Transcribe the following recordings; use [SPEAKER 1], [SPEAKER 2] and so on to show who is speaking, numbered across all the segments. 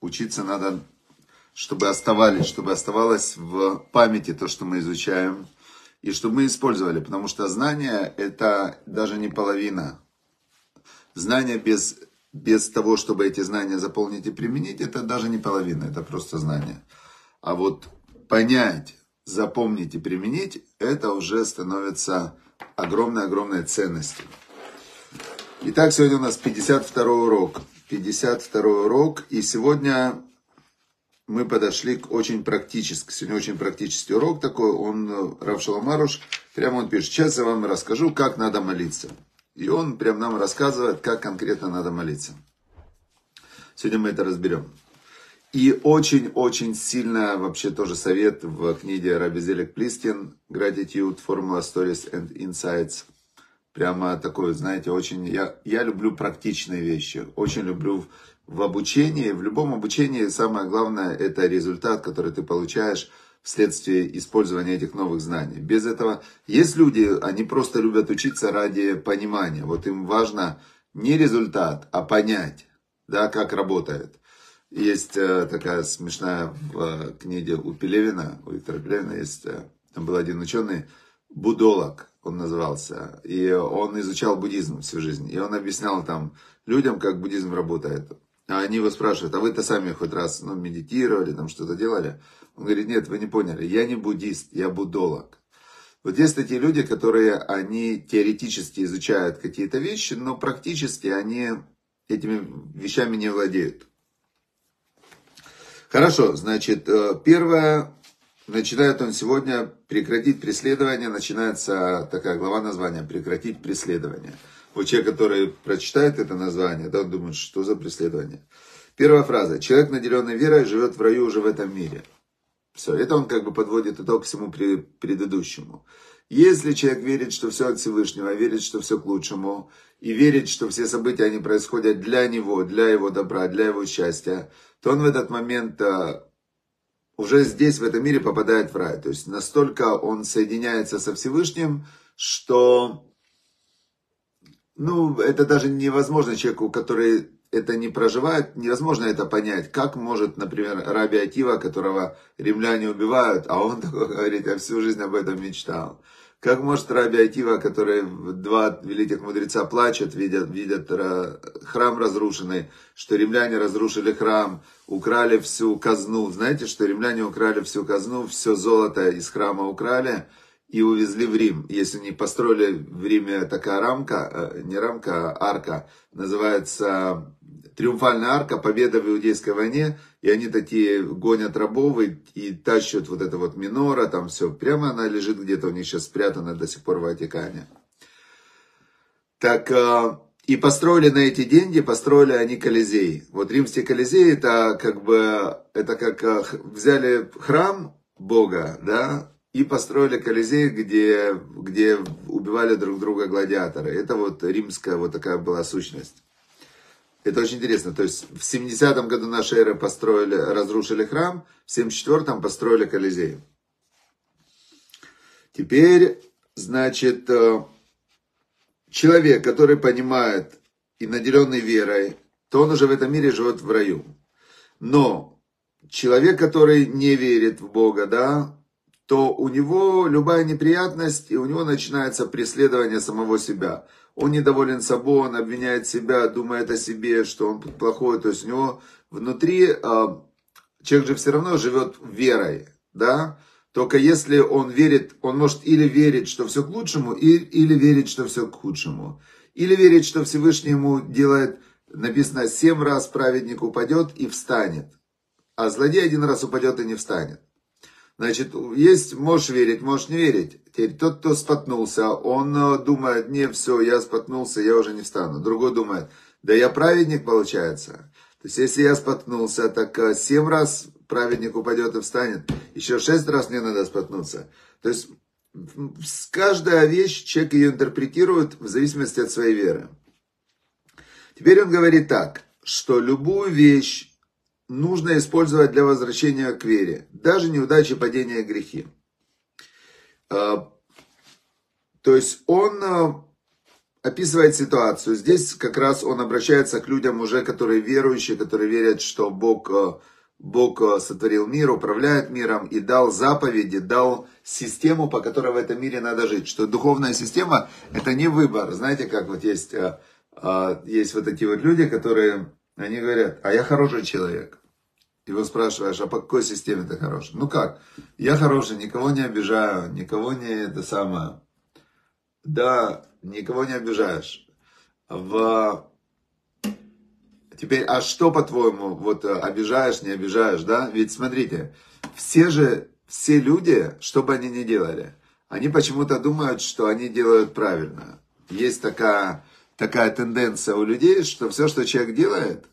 [SPEAKER 1] Учиться надо, чтобы оставались, чтобы оставалось в памяти то, что мы изучаем, и чтобы мы использовали, потому что знание это даже не половина. Знание без, без того, чтобы эти знания заполнить и применить, это даже не половина, это просто знание. А вот понять, запомнить и применить, это уже становится огромной-огромной ценностью. Итак, сегодня у нас 52 урок. 52 урок. И сегодня мы подошли к очень практически. Сегодня очень практический урок такой. Он, Равшаламаруш, прямо он пишет. Сейчас я вам расскажу, как надо молиться. И он прям нам рассказывает, как конкретно надо молиться. Сегодня мы это разберем. И очень-очень сильно вообще тоже совет в книге Раби Зелек Плистин Gratitude, Formula Stories and Insights – прямо такое, знаете, очень... Я, я люблю практичные вещи, очень люблю в, в обучении, в любом обучении самое главное это результат, который ты получаешь вследствие использования этих новых знаний. Без этого есть люди, они просто любят учиться ради понимания. Вот им важно не результат, а понять, да, как работает. Есть э, такая смешная в э, книге у Пелевина, у Виктора Пелевина есть, э, там был один ученый, будолог он назывался. И он изучал буддизм всю жизнь. И он объяснял там людям, как буддизм работает. А они его спрашивают, а вы-то сами хоть раз ну, медитировали, там что-то делали? Он говорит, нет, вы не поняли, я не буддист, я буддолог. Вот есть такие люди, которые, они теоретически изучают какие-то вещи, но практически они этими вещами не владеют. Хорошо, значит, э, первое, Начинает он сегодня прекратить преследование, начинается такая глава названия «Прекратить преследование». Вот человек, который прочитает это название, да, он думает, что за преследование. Первая фраза. Человек, наделенный верой, живет в раю уже в этом мире. Все, это он как бы подводит итог всему предыдущему. Если человек верит, что все от Всевышнего, верит, что все к лучшему, и верит, что все события, они происходят для него, для его добра, для его счастья, то он в этот момент а, уже здесь, в этом мире, попадает в рай. То есть настолько он соединяется со Всевышним, что ну, это даже невозможно человеку, который это не проживает, невозможно это понять. Как может, например, Раби Атива, которого римляне убивают, а он такой говорит, я всю жизнь об этом мечтал. Как может Раби Атива, который два великих мудреца плачут, видят, видят храм разрушенный, что римляне разрушили храм, украли всю казну. Знаете, что римляне украли всю казну, все золото из храма украли и увезли в Рим. Если не построили в Риме такая рамка, э, не рамка, а арка, называется Триумфальная арка, победа в Иудейской войне, и они такие гонят рабов и, и тащат вот это вот минора, там все, прямо она лежит где-то у них сейчас спрятана до сих пор в Ватикане. Так, э, и построили на эти деньги, построили они Колизей. Вот римский Колизей, это как бы, это как э, взяли храм Бога, да, и построили Колизей, где, где убивали друг друга гладиаторы. Это вот римская вот такая была сущность. Это очень интересно. То есть в 70-м году нашей эры построили, разрушили храм, в 74-м построили Колизей. Теперь, значит, э, человек, который понимает и наделенный верой, то он уже в этом мире живет в раю. Но человек, который не верит в Бога, да, то у него любая неприятность, и у него начинается преследование самого себя он недоволен собой, он обвиняет себя, думает о себе, что он плохой. То есть у него внутри а, человек же все равно живет верой, да? Только если он верит, он может или верить, что все к лучшему, или, или верить, что все к худшему. Или верить, что Всевышний ему делает, написано, семь раз праведник упадет и встанет. А злодей один раз упадет и не встанет. Значит, есть, можешь верить, можешь не верить. Теперь тот, кто споткнулся, он э, думает, не, все, я споткнулся, я уже не встану. Другой думает, да я праведник получается. То есть, если я споткнулся, так э, семь раз праведник упадет и встанет. Еще шесть раз мне надо споткнуться. То есть, каждая вещь, человек ее интерпретирует в зависимости от своей веры. Теперь он говорит так, что любую вещь, нужно использовать для возвращения к вере. Даже неудачи, падения, грехи. А, то есть он а, описывает ситуацию. Здесь как раз он обращается к людям уже, которые верующие, которые верят, что Бог, э, Бог сотворил мир, управляет миром и дал заповеди, дал систему, по которой в этом мире надо жить. Что духовная система это не выбор. Знаете, как вот есть, есть вот такие вот люди, которые, они говорят, а я хороший человек. Его спрашиваешь, а по какой системе ты хороший? Ну как? Я хороший, никого не обижаю, никого не это самое. Да, никого не обижаешь. В... Теперь, а что, по-твоему, вот э, обижаешь, не обижаешь, да? Ведь смотрите, все же, все люди, что бы они ни делали, они почему-то думают, что они делают правильно. Есть такая, такая тенденция у людей, что все, что человек делает,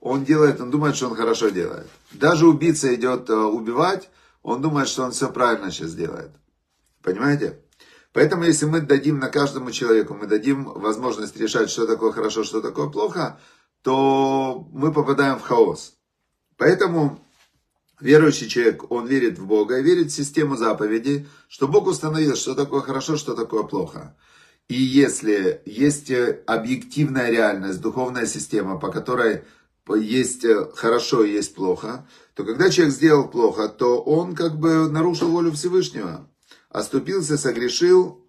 [SPEAKER 1] он делает, он думает, что он хорошо делает. Даже убийца идет э, убивать, он думает, что он все правильно сейчас делает. Понимаете? Поэтому, если мы дадим на каждому человеку, мы дадим возможность решать, что такое хорошо, что такое плохо, то мы попадаем в хаос. Поэтому верующий человек, он верит в Бога, верит в систему заповедей, что Бог установил, что такое хорошо, что такое плохо. И если есть объективная реальность, духовная система, по которой есть хорошо и есть плохо, то когда человек сделал плохо, то он как бы нарушил волю Всевышнего оступился, согрешил.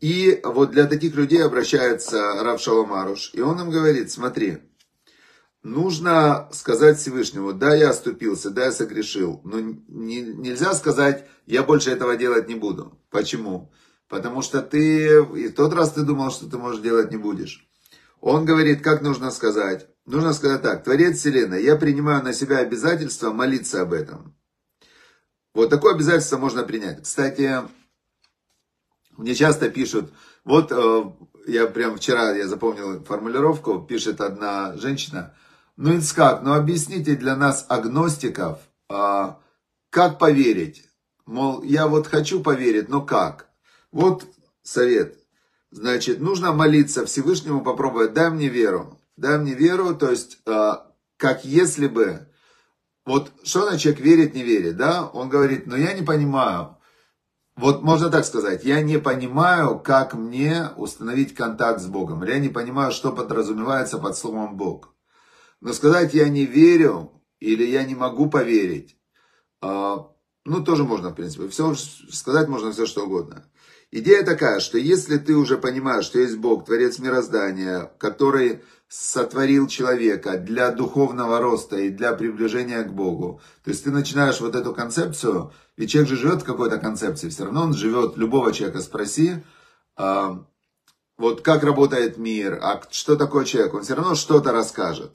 [SPEAKER 1] И вот для таких людей обращается Рав Шаломаруш. И он им говорит, смотри, нужно сказать Всевышнему, да, я оступился, да, я согрешил. Но не, нельзя сказать, я больше этого делать не буду. Почему? Потому что ты, и в тот раз ты думал, что ты можешь делать не будешь. Он говорит, как нужно сказать? Нужно сказать так, Творец Вселенной, я принимаю на себя обязательство молиться об этом. Вот такое обязательство можно принять. Кстати, мне часто пишут, вот э, я прям вчера, я запомнил формулировку, пишет одна женщина, ну Ицкак, ну объясните для нас, агностиков, а, как поверить? Мол, я вот хочу поверить, но как? Вот совет. Значит, нужно молиться Всевышнему, попробовать, дай мне веру. Дай мне веру, то есть, а, как если бы вот что на человек верит, не верит, да? Он говорит, но я не понимаю. Вот можно так сказать, я не понимаю, как мне установить контакт с Богом. Я не понимаю, что подразумевается под словом Бог. Но сказать я не верю, или я не могу поверить, а, ну, тоже можно, в принципе. Все, сказать можно все, что угодно. Идея такая, что если ты уже понимаешь, что есть Бог, Творец мироздания, который сотворил человека для духовного роста и для приближения к Богу. То есть ты начинаешь вот эту концепцию, ведь человек же живет в какой-то концепции, все равно он живет, любого человека спроси, а, вот как работает мир, а что такое человек, он все равно что-то расскажет.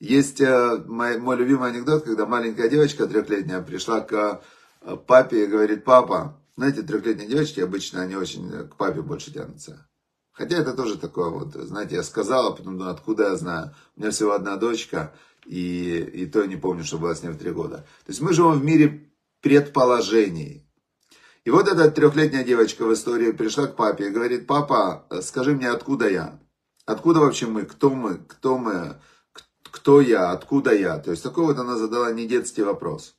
[SPEAKER 1] Есть а, мой, мой любимый анекдот, когда маленькая девочка трехлетняя пришла к а, папе и говорит, папа, знаете, трехлетние девочки обычно, они очень к папе больше тянутся. Хотя это тоже такое вот, знаете, я сказала, потом думаю, откуда я знаю. У меня всего одна дочка, и, и то я не помню, что было с ней в три года. То есть мы живем в мире предположений. И вот эта трехлетняя девочка в истории пришла к папе и говорит, папа, скажи мне, откуда я? Откуда вообще мы? Кто мы? Кто мы? Кто я? Откуда я? То есть такой вот она задала не детский вопрос.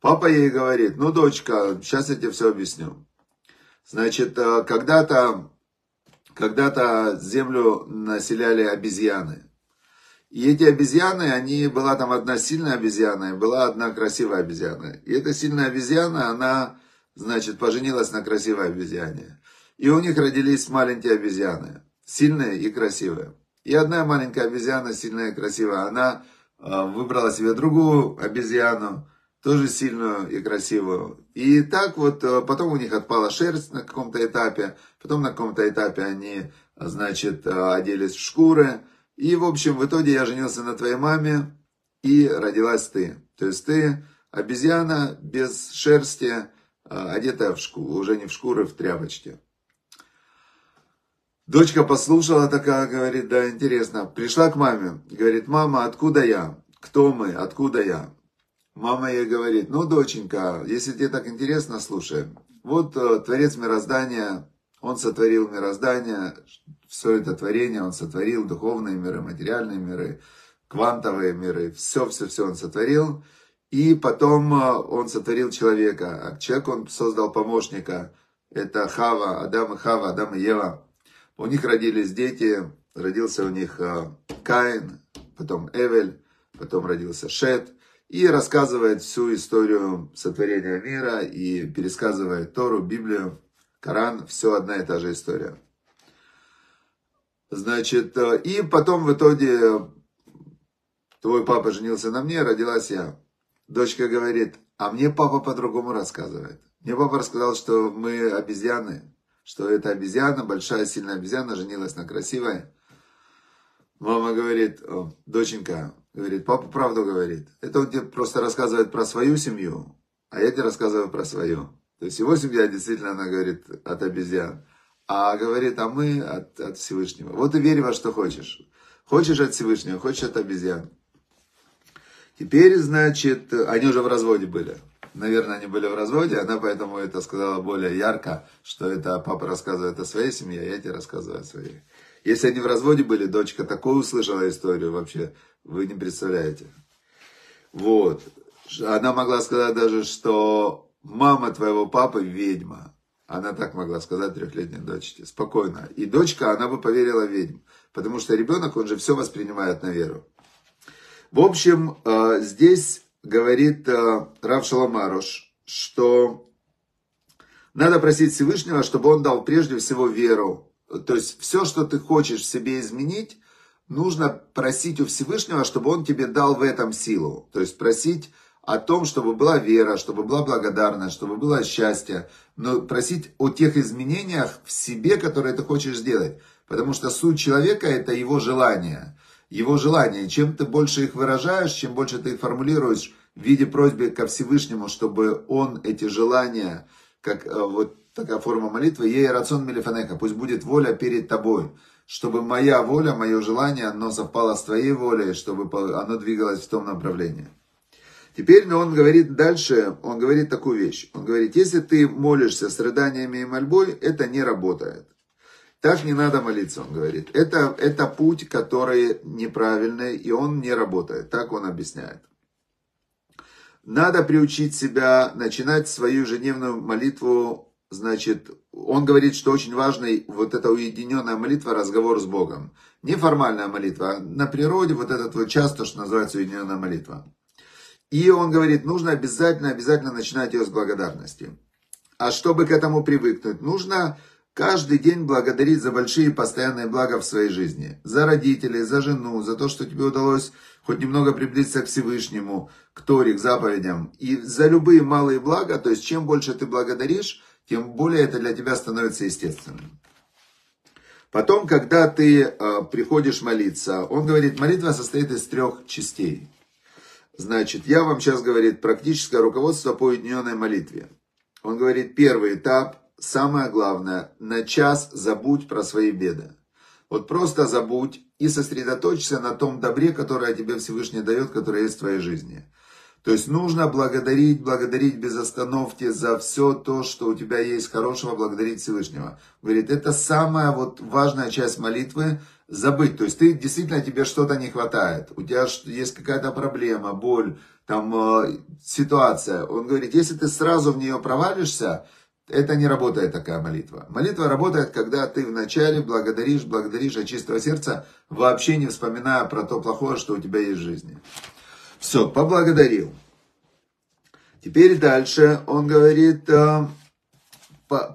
[SPEAKER 1] Папа ей говорит, ну, дочка, сейчас я тебе все объясню. Значит, э, когда-то когда-то землю населяли обезьяны. И эти обезьяны, они, была там одна сильная обезьяна и была одна красивая обезьяна. И эта сильная обезьяна, она, значит, поженилась на красивой обезьяне. И у них родились маленькие обезьяны, сильные и красивые. И одна маленькая обезьяна, сильная и красивая, она а, выбрала себе другую обезьяну, тоже сильную и красивую. И так вот, э, потом у них отпала шерсть на каком-то этапе, потом на каком-то этапе они, значит, э, оделись в шкуры. И, в общем, в итоге я женился на твоей маме, и родилась ты. То есть ты обезьяна без шерсти, э, одетая в шкуру, уже не в шкуры, в тряпочке. Дочка послушала такая, говорит, да, интересно. Пришла к маме, говорит, мама, откуда я? Кто мы? Откуда я? Мама ей говорит, ну, доченька, если тебе так интересно, слушай. Вот э, Творец мироздания, Он сотворил мироздание, все это творение Он сотворил, духовные миры, материальные миры, квантовые миры, все-все-все Он сотворил. И потом э, Он сотворил человека, а человек Он создал помощника, это Хава, Адам и Хава, Адам и Ева. У них родились дети, родился у них э, Каин, потом Эвель, потом родился Шет. И рассказывает всю историю сотворения мира и пересказывает Тору, Библию, Коран, все одна и та же история. Значит, э, и потом в итоге твой папа женился на мне, родилась я. Дочка говорит, а мне папа по-другому рассказывает. Мне папа рассказал, что мы обезьяны, что это обезьяна, большая сильная обезьяна, женилась на красивой. Мама говорит, доченька, говорит, папа правду говорит. Это он тебе просто рассказывает про свою семью, а я тебе рассказываю про свою. То есть его семья действительно, она говорит, от обезьян. А говорит, а мы от, от Всевышнего. Вот и верь во что хочешь. Хочешь от Всевышнего, хочешь от обезьян. Теперь, значит, они уже в разводе были. Наверное, они были в разводе, она поэтому это сказала более ярко, что это папа рассказывает о своей семье, а я тебе рассказываю о своей. Если они в разводе были, дочка такую услышала историю вообще, вы не представляете. Вот. Она могла сказать даже, что мама твоего папы ведьма. Она так могла сказать трехлетней дочке, спокойно. И дочка, она бы поверила ведьм, потому что ребенок, он же все воспринимает на веру. В общем, э, здесь говорит э, Рав Шаламаруш, что надо просить Всевышнего, чтобы он дал прежде всего веру. То есть все, что ты хочешь в себе изменить, нужно просить у Всевышнего, чтобы он тебе дал в этом силу. То есть просить о том, чтобы была вера, чтобы была благодарность, чтобы было счастье, но просить о тех изменениях в себе, которые ты хочешь сделать. Потому что суть человека – это его желание. Его желание. Чем ты больше их выражаешь, чем больше ты их формулируешь в виде просьбы ко Всевышнему, чтобы он эти желания, как э, вот такая форма молитвы, ей рацион мелифанека, пусть будет воля перед тобой чтобы моя воля, мое желание, оно совпало с твоей волей, чтобы оно двигалось в том направлении. Теперь он говорит дальше, он говорит такую вещь. Он говорит, если ты молишься с рыданиями и мольбой, это не работает. Так не надо молиться, он говорит. Это, это путь, который неправильный, и он не работает. Так он объясняет. Надо приучить себя начинать свою ежедневную молитву, значит, он говорит, что очень важный вот эта уединенная молитва, разговор с Богом. Неформальная молитва, а на природе вот этот вот часто, что называется уединенная молитва. И он говорит, нужно обязательно, обязательно начинать ее с благодарности. А чтобы к этому привыкнуть, нужно каждый день благодарить за большие постоянные блага в своей жизни. За родителей, за жену, за то, что тебе удалось хоть немного приблизиться к Всевышнему, к Торе, к заповедям. И за любые малые блага, то есть чем больше ты благодаришь, тем более это для тебя становится естественным. Потом, когда ты э, приходишь молиться, он говорит, молитва состоит из трех частей. Значит, я вам сейчас, говорит, практическое руководство по уединенной молитве. Он говорит, первый этап, самое главное, на час забудь про свои беды. Вот просто забудь и сосредоточься на том добре, которое тебе Всевышний дает, которое есть в твоей жизни. То есть нужно благодарить, благодарить без остановки за все то, что у тебя есть хорошего, благодарить Всевышнего. Говорит, это самая вот важная часть молитвы, забыть. То есть ты действительно тебе что-то не хватает. У тебя есть какая-то проблема, боль, там э, ситуация. Он говорит, если ты сразу в нее провалишься, это не работает такая молитва. Молитва работает, когда ты вначале благодаришь, благодаришь от чистого сердца, вообще не вспоминая про то плохое, что у тебя есть в жизни. Все, поблагодарил. Теперь дальше он говорит, э,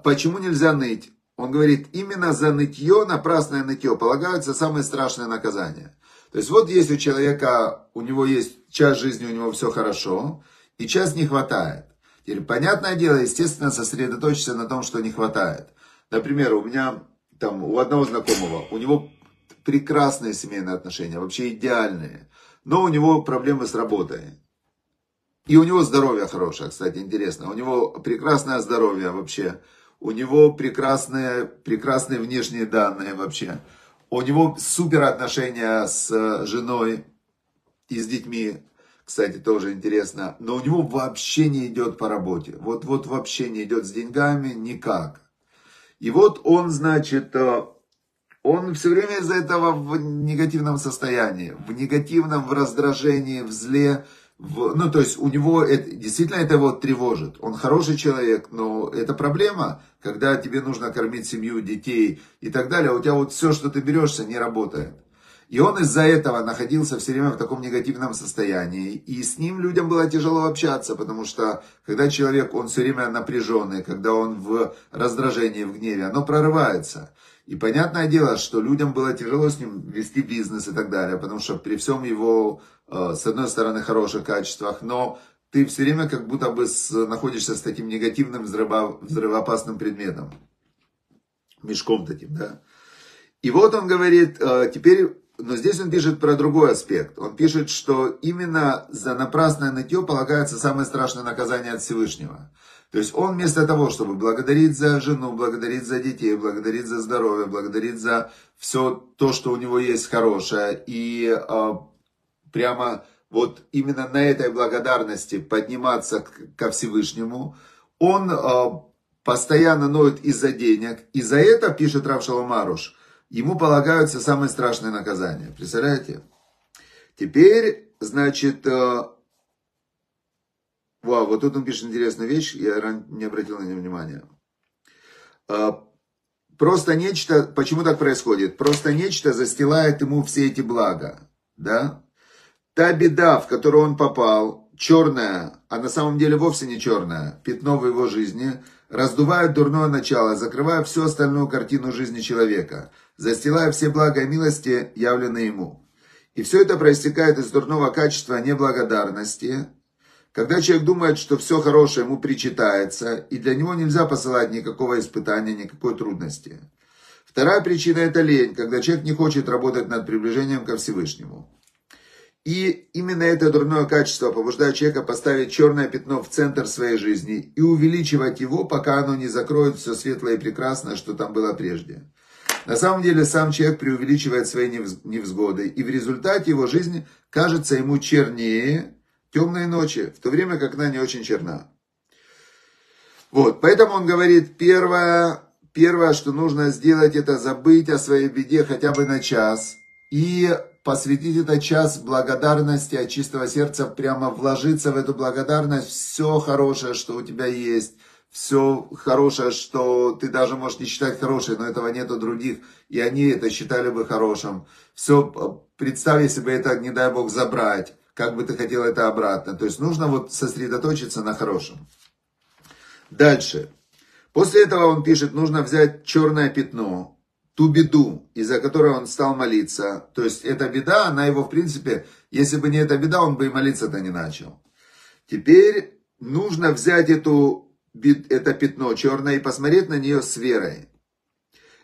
[SPEAKER 1] почему нельзя ныть? Он говорит, именно за нытье, напрасное нытье, полагаются самые страшные наказания. То есть вот есть у человека, у него есть часть жизни, у него все хорошо, и часть не хватает. Теперь, понятное дело, естественно, сосредоточиться на том, что не хватает. Например, у меня там, у одного знакомого, у него прекрасные семейные отношения, вообще идеальные, но у него проблемы с работой. И у него здоровье хорошее, кстати, интересно. У него прекрасное здоровье вообще у него прекрасные, прекрасные внешние данные вообще. У него супер отношения с э, женой и с детьми, кстати, тоже интересно. Но у него вообще не идет по работе. Вот, вот вообще не идет с деньгами никак. И вот он, значит, э, он все время из-за этого в негативном состоянии, в негативном, в раздражении, в зле. в, ну, то есть у него это, действительно это его тревожит. Он хороший человек, но это проблема, когда тебе нужно кормить семью, детей и так далее. У тебя вот все, что ты берешься, не работает. И он из-за этого находился все время в таком негативном состоянии. И с ним людям было тяжело общаться, потому что когда человек, он все время напряженный, когда он в раздражении, в гневе, оно прорывается. И понятное дело, что людям было тяжело с ним вести бизнес и так далее, потому что при всем его, э, с одной стороны, хороших качествах, но ты все время как будто бы с, находишься с таким негативным взрыво, взрывоопасным предметом. Мешком таким, да. И вот он говорит, э, теперь, но здесь он пишет про другой аспект. Он пишет, что именно за напрасное нытье полагается самое страшное наказание от Всевышнего. То есть он вместо того, чтобы благодарить за жену, благодарить за детей, благодарить за здоровье, благодарить за все то, что у него есть хорошее, и э, прямо вот именно на этой благодарности подниматься к, ко Всевышнему, он э, постоянно ноет из-за денег, и за это, пишет Рав Шаломаруш, ему полагаются самые страшные наказания. Представляете? Теперь, значит, э, Вау, вот тут он пишет интересную вещь, я не обратил на нее внимания. А, просто нечто, почему так происходит? Просто нечто застилает ему все эти блага, да? Та беда, в которую он попал, черная, а на самом деле вовсе не черная, пятно в его жизни, раздувает дурное начало, закрывая всю остальную картину жизни человека, застилая все блага и милости, явленные ему. И все это проистекает из дурного качества неблагодарности, когда человек думает, что все хорошее ему причитается, и для него нельзя посылать никакого испытания, никакой трудности. Вторая причина – это лень, когда человек не хочет работать над приближением ко Всевышнему. И именно это дурное качество побуждает человека поставить черное пятно в центр своей жизни и увеличивать его, пока оно не закроет все светлое и прекрасное, что там было прежде. На самом деле сам человек преувеличивает свои невзгоды, и в результате его жизнь кажется ему чернее, темные ночи, в то время как она не очень черна. Вот, поэтому он говорит, первое, первое, что нужно сделать, это забыть о своей беде хотя бы на час и посвятить этот час благодарности от чистого сердца, прямо вложиться в эту благодарность, все хорошее, что у тебя есть, все хорошее, что ты даже можешь не считать хорошим, но этого нету других, и они это считали бы хорошим. Все, представь, если бы это, не дай Бог, забрать как бы ты хотел это обратно. То есть нужно вот сосредоточиться на хорошем. Дальше. После этого он пишет, нужно взять черное пятно, ту беду, из-за которой он стал молиться. То есть эта беда, она его в принципе, если бы не эта беда, он бы и молиться-то не начал. Теперь нужно взять эту, это пятно черное и посмотреть на нее с верой.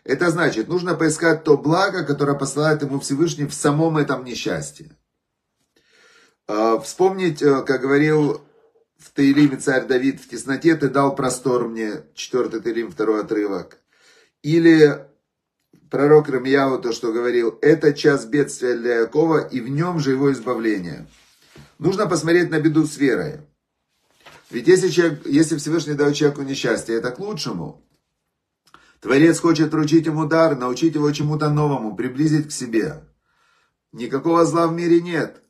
[SPEAKER 1] Это значит, нужно поискать то благо, которое посылает ему Всевышний в самом этом несчастье. А, вспомнить, э, как говорил в Таилиме царь Давид, в тесноте ты дал простор мне, четвертый Таилим, второй отрывок. Или пророк Рамьяу то, что говорил, это час бедствия для Якова, и в нем же его избавление. Нужно посмотреть на беду с верой. Ведь если, человек, если Всевышний дает человеку несчастье, это к лучшему. Творец хочет вручить ему дар, научить его чему-то новому, приблизить к себе. Никакого зла в мире нет.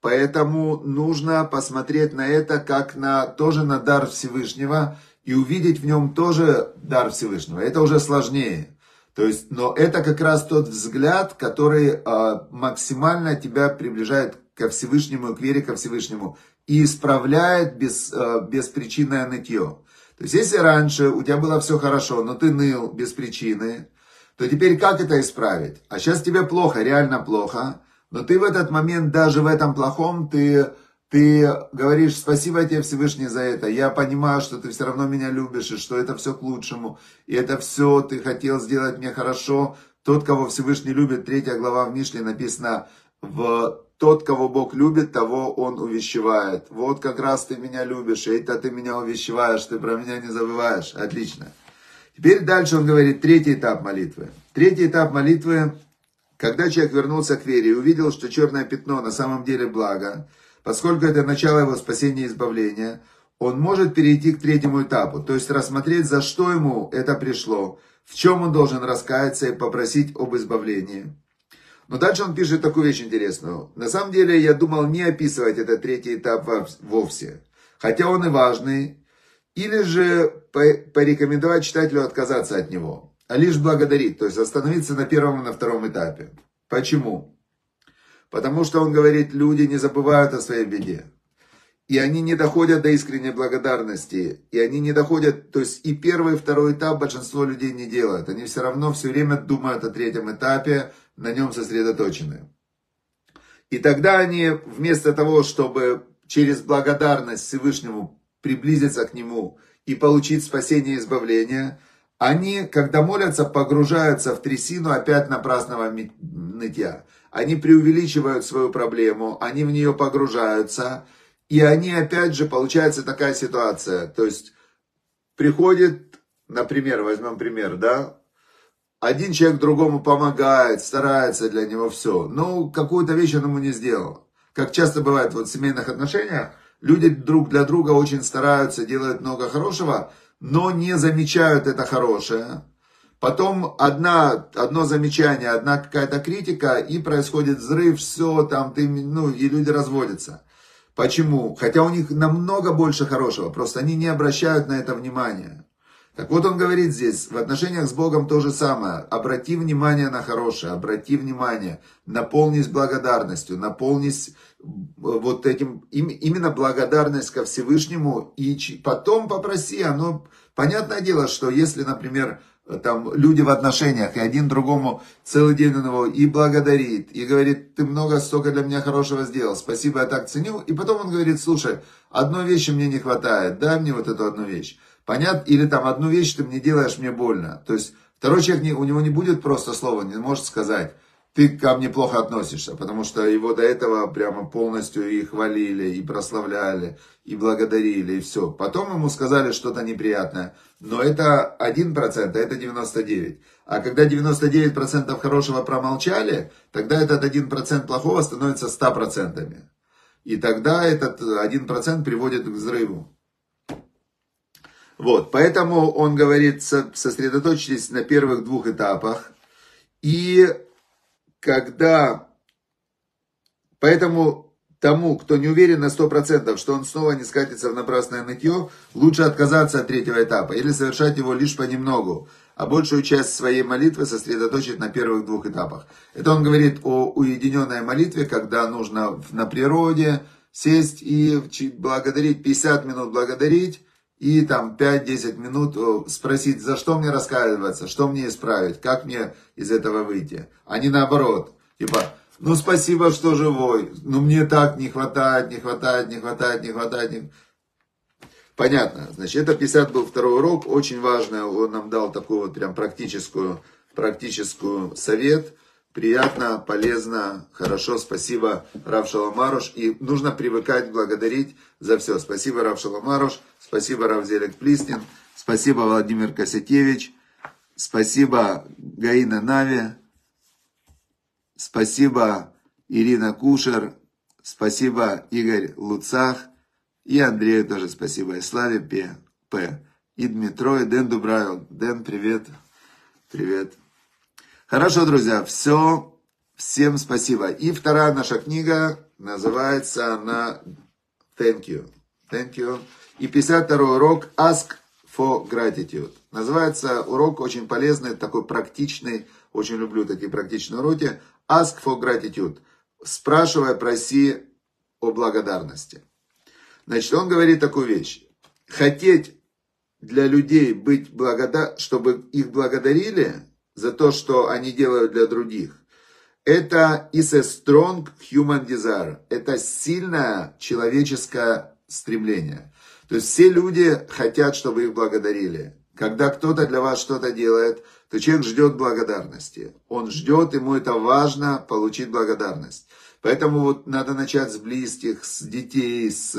[SPEAKER 1] Поэтому нужно посмотреть на это как на тоже на дар Всевышнего и увидеть в нем тоже дар Всевышнего. Это уже сложнее. То есть, но это как раз тот взгляд, который э, максимально тебя приближает ко Всевышнему, к вере ко Всевышнему и исправляет без, э, беспричинное нытье. То есть, если раньше у тебя было все хорошо, но ты ныл без причины, то теперь как это исправить? А сейчас тебе плохо, реально плохо. Но ты в этот момент, даже в этом плохом, ты, ты говоришь, спасибо тебе Всевышний за это. Я понимаю, что ты все равно меня любишь, и что это все к лучшему. И это все ты хотел сделать мне хорошо. Тот, кого Всевышний любит, третья глава в Мишле написано, в тот, кого Бог любит, того Он увещевает. Вот как раз ты меня любишь, это ты меня увещеваешь, ты про меня не забываешь. Отлично. Теперь дальше он говорит, третий этап молитвы. Третий этап молитвы когда человек вернулся к вере и увидел, что черное пятно на самом деле благо, поскольку это начало его спасения и избавления, он может перейти к третьему этапу, то есть рассмотреть, за что ему это пришло, в чем он должен раскаяться и попросить об избавлении. Но дальше он пишет такую вещь интересную. На самом деле я думал не описывать этот третий этап вовсе. Хотя он и важный. Или же порекомендовать читателю отказаться от него. А лишь благодарить. То есть остановиться на первом и на втором этапе. Почему? Потому что он говорит, люди не забывают о своей беде. И они не доходят до искренней благодарности. И они не доходят, то есть и первый, и второй этап большинство людей не делают. Они все равно все время думают о третьем этапе, на нем сосредоточены. И тогда они вместо того, чтобы через благодарность Всевышнему приблизиться к Нему и получить спасение и избавление, они, когда молятся, погружаются в трясину опять напрасного нытья. Они преувеличивают свою проблему, они в нее погружаются, и они, опять же, получается такая ситуация. То есть, приходит, например, возьмем пример, да, один человек другому помогает, старается для него все, но какую-то вещь он ему не сделал. Как часто бывает вот в семейных отношениях, люди друг для друга очень стараются, делают много хорошего, но не замечают это хорошее. Потом одна, одно замечание, одна какая-то критика, и происходит взрыв, все, там, ты, ну, и люди разводятся. Почему? Хотя у них намного больше хорошего, просто они не обращают на это внимания. Так вот он говорит здесь, в отношениях с Богом то же самое. Обрати внимание на хорошее, обрати внимание, наполнись благодарностью, наполнись э, вот этим, именно благодарность ко Всевышнему, и потом попроси, оно, понятное дело, что если, например, там люди в отношениях, и один другому целый день на него и благодарит, и говорит, ты много, столько для меня хорошего сделал, спасибо, я так ценю. И потом он говорит, слушай, одной вещи мне не хватает, дай мне вот эту одну вещь. Понятно? Или там одну вещь ты мне делаешь, мне больно. То есть второй человек, не, у него не будет просто слова, не может сказать, ты ко мне плохо относишься, потому что его до этого прямо полностью и хвалили, и прославляли, и благодарили, и все. Потом ему сказали что-то неприятное. Но это 1%, а это 99%. А когда 99% хорошего промолчали, тогда этот 1% плохого становится 100%. И тогда этот 1% приводит к взрыву. Вот, поэтому он говорит, сосредоточьтесь на первых двух этапах. И когда, поэтому тому, кто не уверен на 100%, что он снова не скатится в напрасное нытье, лучше отказаться от третьего этапа или совершать его лишь понемногу, а большую часть своей молитвы сосредоточить на первых двух этапах. Это он говорит о уединенной молитве, когда нужно на природе сесть и благодарить, 50 минут благодарить, и там 5-10 минут спросить, за что мне раскаиваться, что мне исправить, как мне из этого выйти. А не наоборот, типа, ну спасибо, что живой, ну мне так не хватает, не хватает, не хватает, не хватает. Не... Понятно, значит, это 50 был второй урок, очень важно, он нам дал такую вот прям практическую, практическую совет – приятно, полезно, хорошо. Спасибо, Рав Шаламаруш. И нужно привыкать благодарить за все. Спасибо, Рав Шаламаруш. Спасибо, Рав Зелек Плиснин. Спасибо, Владимир Косятевич. Спасибо, Гаина Нави. Спасибо, Ирина Кушер. Спасибо, Игорь Луцах. И Андрею тоже спасибо. И Славе П. П. И Дмитро, и Дэн Дубрайл. Дэн, привет. Привет. Хорошо, друзья, все. Всем спасибо. И вторая наша книга называется она Thank you. Thank you. И 52 урок Ask for Gratitude. Называется урок очень полезный, такой практичный. Очень люблю такие практичные уроки. Ask for Gratitude. Спрашивая, проси о благодарности. Значит, он говорит такую вещь. Хотеть для людей быть благодар, чтобы их благодарили, за то, что они делают для других. Это is a strong human desire. Это сильное человеческое стремление. То есть все люди хотят, чтобы их благодарили. Когда кто-то для вас что-то делает, то человек ждет благодарности. Он ждет, ему это важно получить благодарность. Поэтому вот надо начать с близких, с детей, с,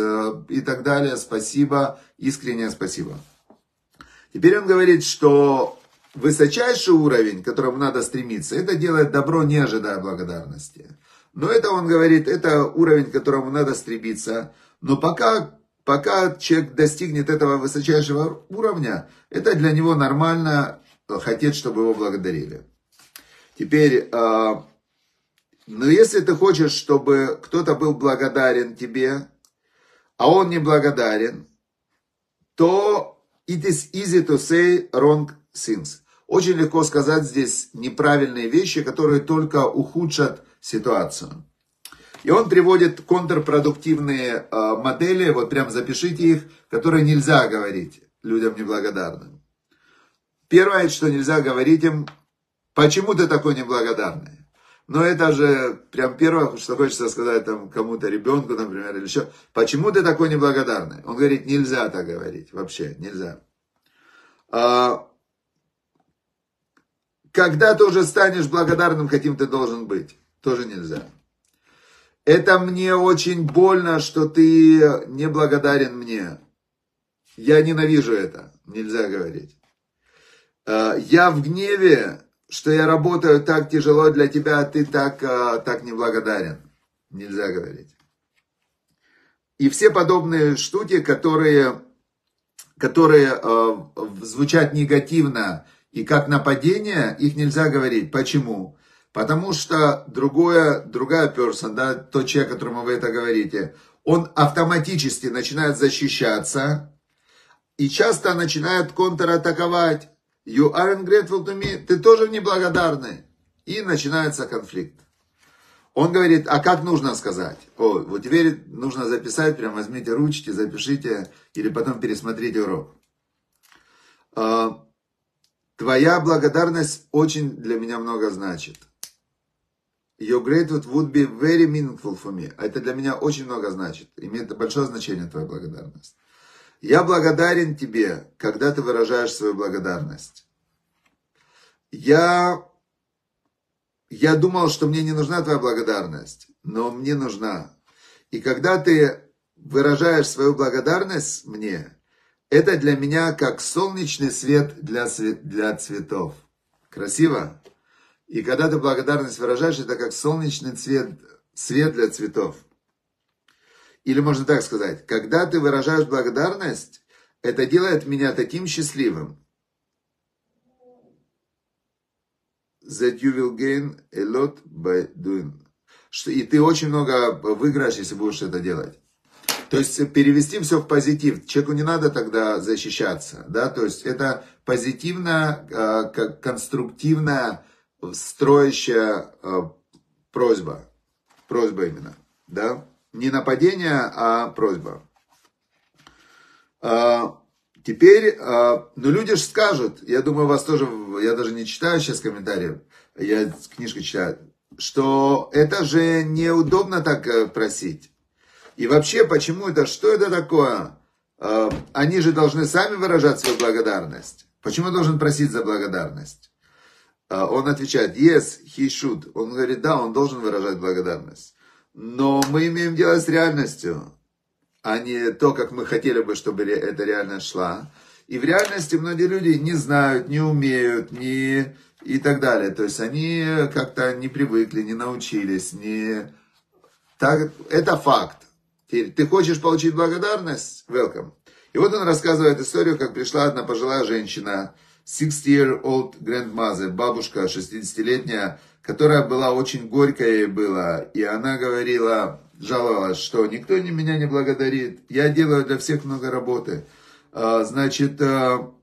[SPEAKER 1] и так далее. Спасибо, искреннее спасибо. Теперь он говорит, что высочайший уровень, к которому надо стремиться, это делать добро, не ожидая благодарности. Но это, он говорит, это уровень, к которому надо стремиться. Но пока, пока человек достигнет этого высочайшего уровня, это для него нормально хотеть, чтобы его благодарили. Теперь, а, Но если ты хочешь, чтобы кто-то был благодарен тебе, а он не благодарен, то it is easy to say wrong things. Очень легко сказать здесь неправильные вещи, которые только ухудшат ситуацию. И он приводит контрпродуктивные э, модели, вот прям запишите их, которые нельзя говорить людям неблагодарным. Первое, что нельзя говорить им, почему ты такой неблагодарный? Но это же прям первое, что хочется сказать там кому-то, ребенку, например, или еще. Почему ты такой неблагодарный? Он говорит, нельзя так говорить, вообще нельзя. А, когда ты уже станешь благодарным, каким ты должен быть, тоже нельзя. Это мне очень больно, что ты неблагодарен мне. Я ненавижу это, нельзя говорить. А, я в гневе, что я работаю так тяжело для тебя, а ты так, а, так неблагодарен. Нельзя говорить. И все подобные штуки, которые, которые э, звучат негативно и как нападение, их нельзя говорить. Почему? Потому что другое, другая person, да, тот человек, которому вы это говорите, он автоматически начинает защищаться и часто начинает контратаковать. You aren't grateful to me. Ты тоже неблагодарный. И начинается конфликт. Он говорит, а как нужно сказать? О, вот теперь нужно записать, прям возьмите ручки, запишите, или потом пересмотрите урок. А, твоя благодарность очень для меня много значит. Your gratitude would be very meaningful for me. Это для меня очень много значит. Имеет большое значение твоя благодарность. Я благодарен тебе, когда ты выражаешь свою благодарность. Я, я думал, что мне не нужна твоя благодарность, но мне нужна. И когда ты выражаешь свою благодарность мне, это для меня как солнечный свет для, для цветов. Красиво? И когда ты благодарность выражаешь, это как солнечный цвет, свет для цветов. Или можно так сказать, когда ты выражаешь благодарность, это делает меня таким счастливым. That you will gain a lot by doing. И ты очень много выиграешь, если будешь это делать. То есть перевести все в позитив. Человеку не надо тогда защищаться. Да? То есть это позитивная, как конструктивная, строящая просьба. Просьба именно. Да? Не нападение, а просьба. А, теперь, а, ну люди же скажут, я думаю, вас тоже, я даже не читаю сейчас комментариев, я книжку читаю, что это же неудобно так э, просить. И вообще, почему это, что это такое? А, они же должны сами выражать свою благодарность. Почему должен просить за благодарность? Он отвечает, yes, he should. Он говорит, да, он должен выражать благодарность. Но мы имеем дело с реальностью, а не то, как мы хотели бы, чтобы эта реальность шла. И в реальности многие люди не знают, не умеют, не и так далее. То есть они как-то не привыкли, не научились, не... Так, это факт. Ты хочешь получить благодарность? Welcome. И вот он рассказывает историю, как пришла одна пожилая женщина, 60-year-old grandmother, бабушка 60-летняя, которая была очень горькая ей была, и она говорила, жаловалась, что никто не меня не благодарит, я делаю для всех много работы. А, значит, а,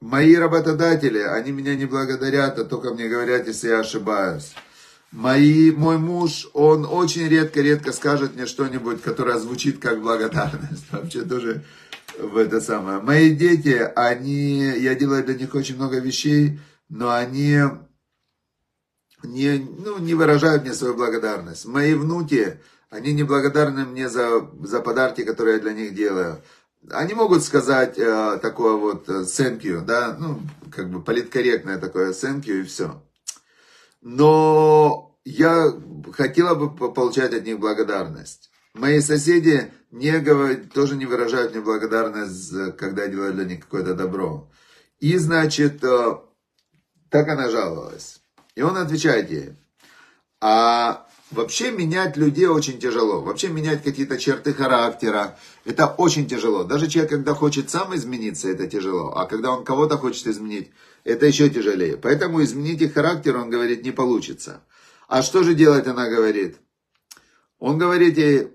[SPEAKER 1] мои работодатели, они меня не благодарят, а только мне говорят, если я ошибаюсь. Мои, мой муж, он очень редко-редко скажет мне что-нибудь, которое звучит как благодарность. Вообще тоже в это самое. Мои дети, они, я делаю для них очень много вещей, но они не, ну, не выражают мне свою благодарность. Мои внуки, они не благодарны мне за, за подарки, которые я для них делаю. Они могут сказать э, такое вот э, thank you, да, ну, как бы политкорректное такое thank you и все. Но я хотела бы получать от них благодарность. Мои соседи не говорят, тоже не выражают мне благодарность, когда я делаю для них какое-то добро. И, значит, э, так она жаловалась. И он отвечает ей, а вообще менять людей очень тяжело. Вообще менять какие-то черты характера, это очень тяжело. Даже человек, когда хочет сам измениться, это тяжело. А когда он кого-то хочет изменить, это еще тяжелее. Поэтому изменить их характер, он говорит, не получится. А что же делать, она говорит? Он говорит ей,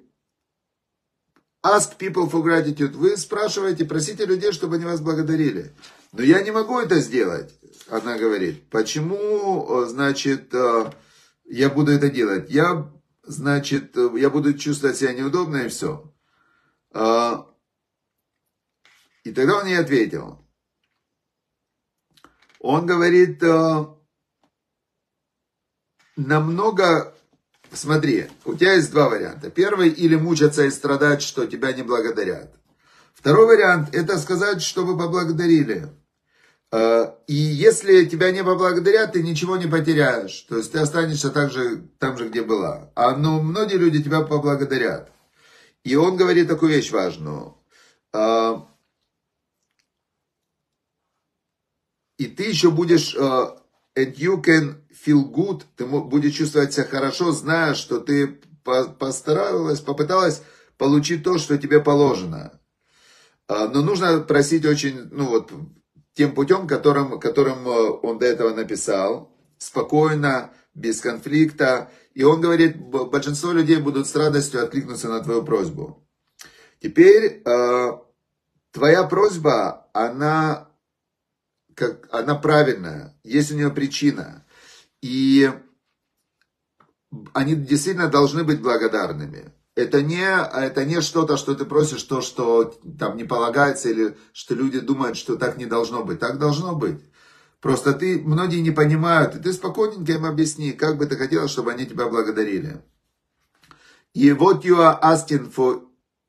[SPEAKER 1] ask people for gratitude. Вы спрашиваете, просите людей, чтобы они вас благодарили. Но я не могу это сделать, она говорит. Почему, значит, э, я буду это делать? Я, значит, э, я буду чувствовать себя неудобно и все. И тогда он ей ответил. Он говорит, э, намного Смотри, у тебя есть два варианта. Первый, или мучаться и страдать, что тебя не благодарят. Второй вариант, это сказать, чтобы поблагодарили. Э, и если тебя не поблагодарят, ты ничего не потеряешь. То есть ты останешься так же, там же, где была. А но многие люди тебя поблагодарят. И он говорит такую вещь важную. Э, и ты еще будешь... Э, and you can feel good, ты будешь чувствовать себя хорошо, зная, что ты постаралась, попыталась получить то, что тебе положено. А, но нужно просить очень, ну вот, тем путем, которым, которым э, он до этого написал, спокойно, без конфликта. И он говорит, большинство людей будут с радостью откликнуться на твою просьбу. Теперь э, твоя просьба, она, как, она правильная, есть у нее причина. И они действительно должны быть благодарными. Это не, это не что-то, что ты просишь, то, что там не полагается, или что люди думают, что так не должно быть. Так должно быть. Просто ты, многие не понимают, и ты спокойненько им объясни, как бы ты хотел, чтобы они тебя благодарили. И вот you are asking for,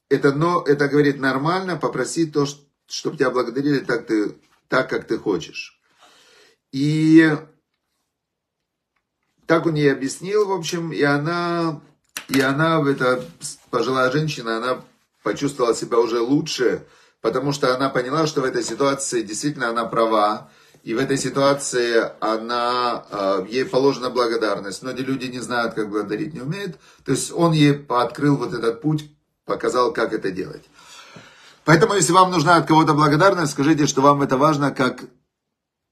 [SPEAKER 1] это, но, это говорит нормально, попроси то, чтобы тебя благодарили так, ты, так, как ты хочешь. И так он ей объяснил, в общем, и она, и она, эта пожилая женщина, она почувствовала себя уже лучше, потому что она поняла, что в этой ситуации действительно она права, и в этой ситуации она, а, ей положена благодарность. Многие люди не знают, как благодарить, не умеют. То есть он ей открыл вот этот путь, показал, как это делать. Поэтому, если вам нужна от кого-то благодарность, скажите, что вам это важно, как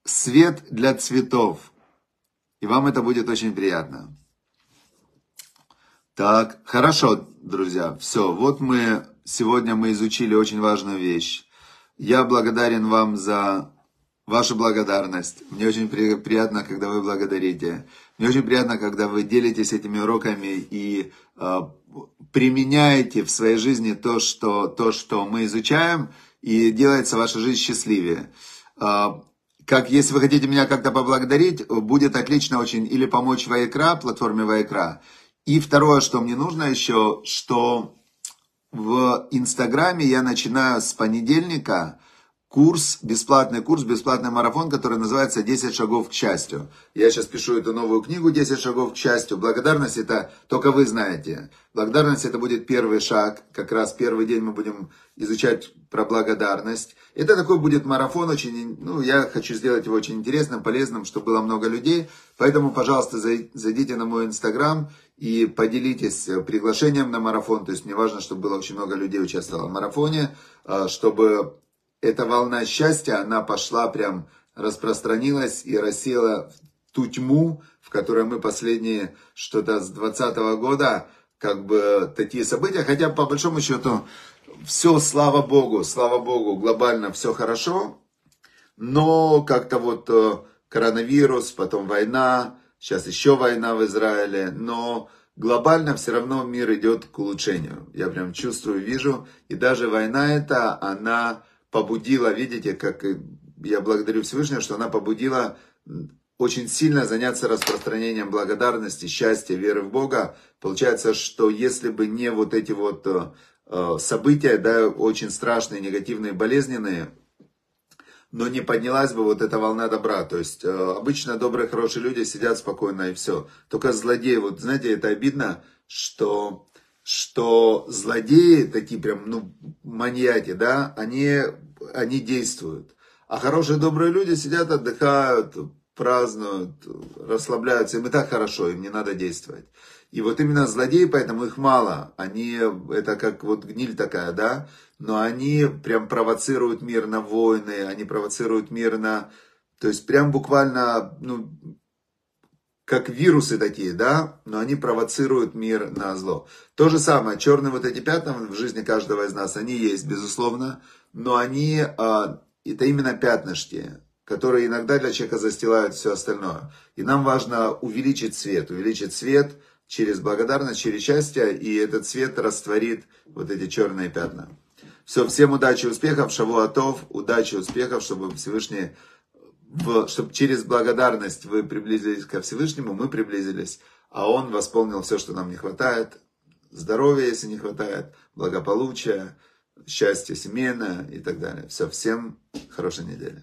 [SPEAKER 1] свет для цветов. И вам это будет очень приятно. Так, хорошо, друзья. Все, вот мы сегодня мы изучили очень важную вещь. Я благодарен вам за вашу благодарность. Мне очень приятно, когда вы благодарите. Мне очень приятно, когда вы делитесь этими уроками и э, применяете в своей жизни то что, то, что мы изучаем, и делается ваша жизнь счастливее. Э, как если вы хотите меня как-то поблагодарить, будет отлично очень или помочь Вайкра, платформе Вайкра. И второе, что мне нужно еще, что в Инстаграме я начинаю с понедельника курс, бесплатный курс, бесплатный марафон, который называется «10 шагов к счастью». Я сейчас пишу эту новую книгу «10 шагов к счастью». Благодарность это только вы знаете. Благодарность это будет первый шаг. Как раз первый день мы будем изучать про благодарность. Это такой будет марафон очень, ну, я хочу сделать его очень интересным, полезным, чтобы было много людей. Поэтому, пожалуйста, зайдите на мой инстаграм и поделитесь приглашением на марафон. То есть мне важно, чтобы было очень много людей участвовало в марафоне, а, чтобы эта волна счастья, она пошла прям, распространилась и рассела ту тьму, в которой мы последние что-то с 20 года, как бы такие события, хотя по большому счету все, слава Богу, слава Богу, глобально все хорошо, но как-то вот э, коронавирус, потом война, сейчас еще война в Израиле, но глобально все равно мир идет к улучшению. Я прям чувствую, вижу, и даже война эта, она побудила, видите, как я благодарю Всевышнего, что она побудила очень сильно заняться распространением благодарности, счастья, веры в Бога. Получается, что если бы не вот эти вот э, события, да, очень страшные, негативные, болезненные, но не поднялась бы вот эта волна добра. То есть э, обычно добрые, хорошие люди сидят спокойно и все. Только злодеи, вот знаете, это обидно, что что злодеи, такие прям, ну, маньяки, да, они, они действуют. А хорошие, добрые люди сидят, отдыхают, празднуют, расслабляются. Им и так хорошо, им не надо действовать. И вот именно злодеи, поэтому их мало. Они, это как вот гниль такая, да, но они прям провоцируют мир на войны, они провоцируют мир на, то есть прям буквально, ну, как вирусы такие, да, но они провоцируют мир на зло. То же самое, черные вот эти пятна в жизни каждого из нас, они есть, безусловно, но они, а, это именно пятнышки, которые иногда для человека застилают все остальное. И нам важно увеличить свет, увеличить свет через благодарность, через счастье, и этот свет растворит вот эти черные пятна. Все, всем удачи, успехов, шавуатов, удачи, успехов, чтобы Всевышний чтобы через благодарность вы приблизились ко Всевышнему, мы приблизились, а Он восполнил все, что нам не хватает, здоровья, если не хватает, благополучия, счастья семейное и так далее. Все, всем хорошей недели.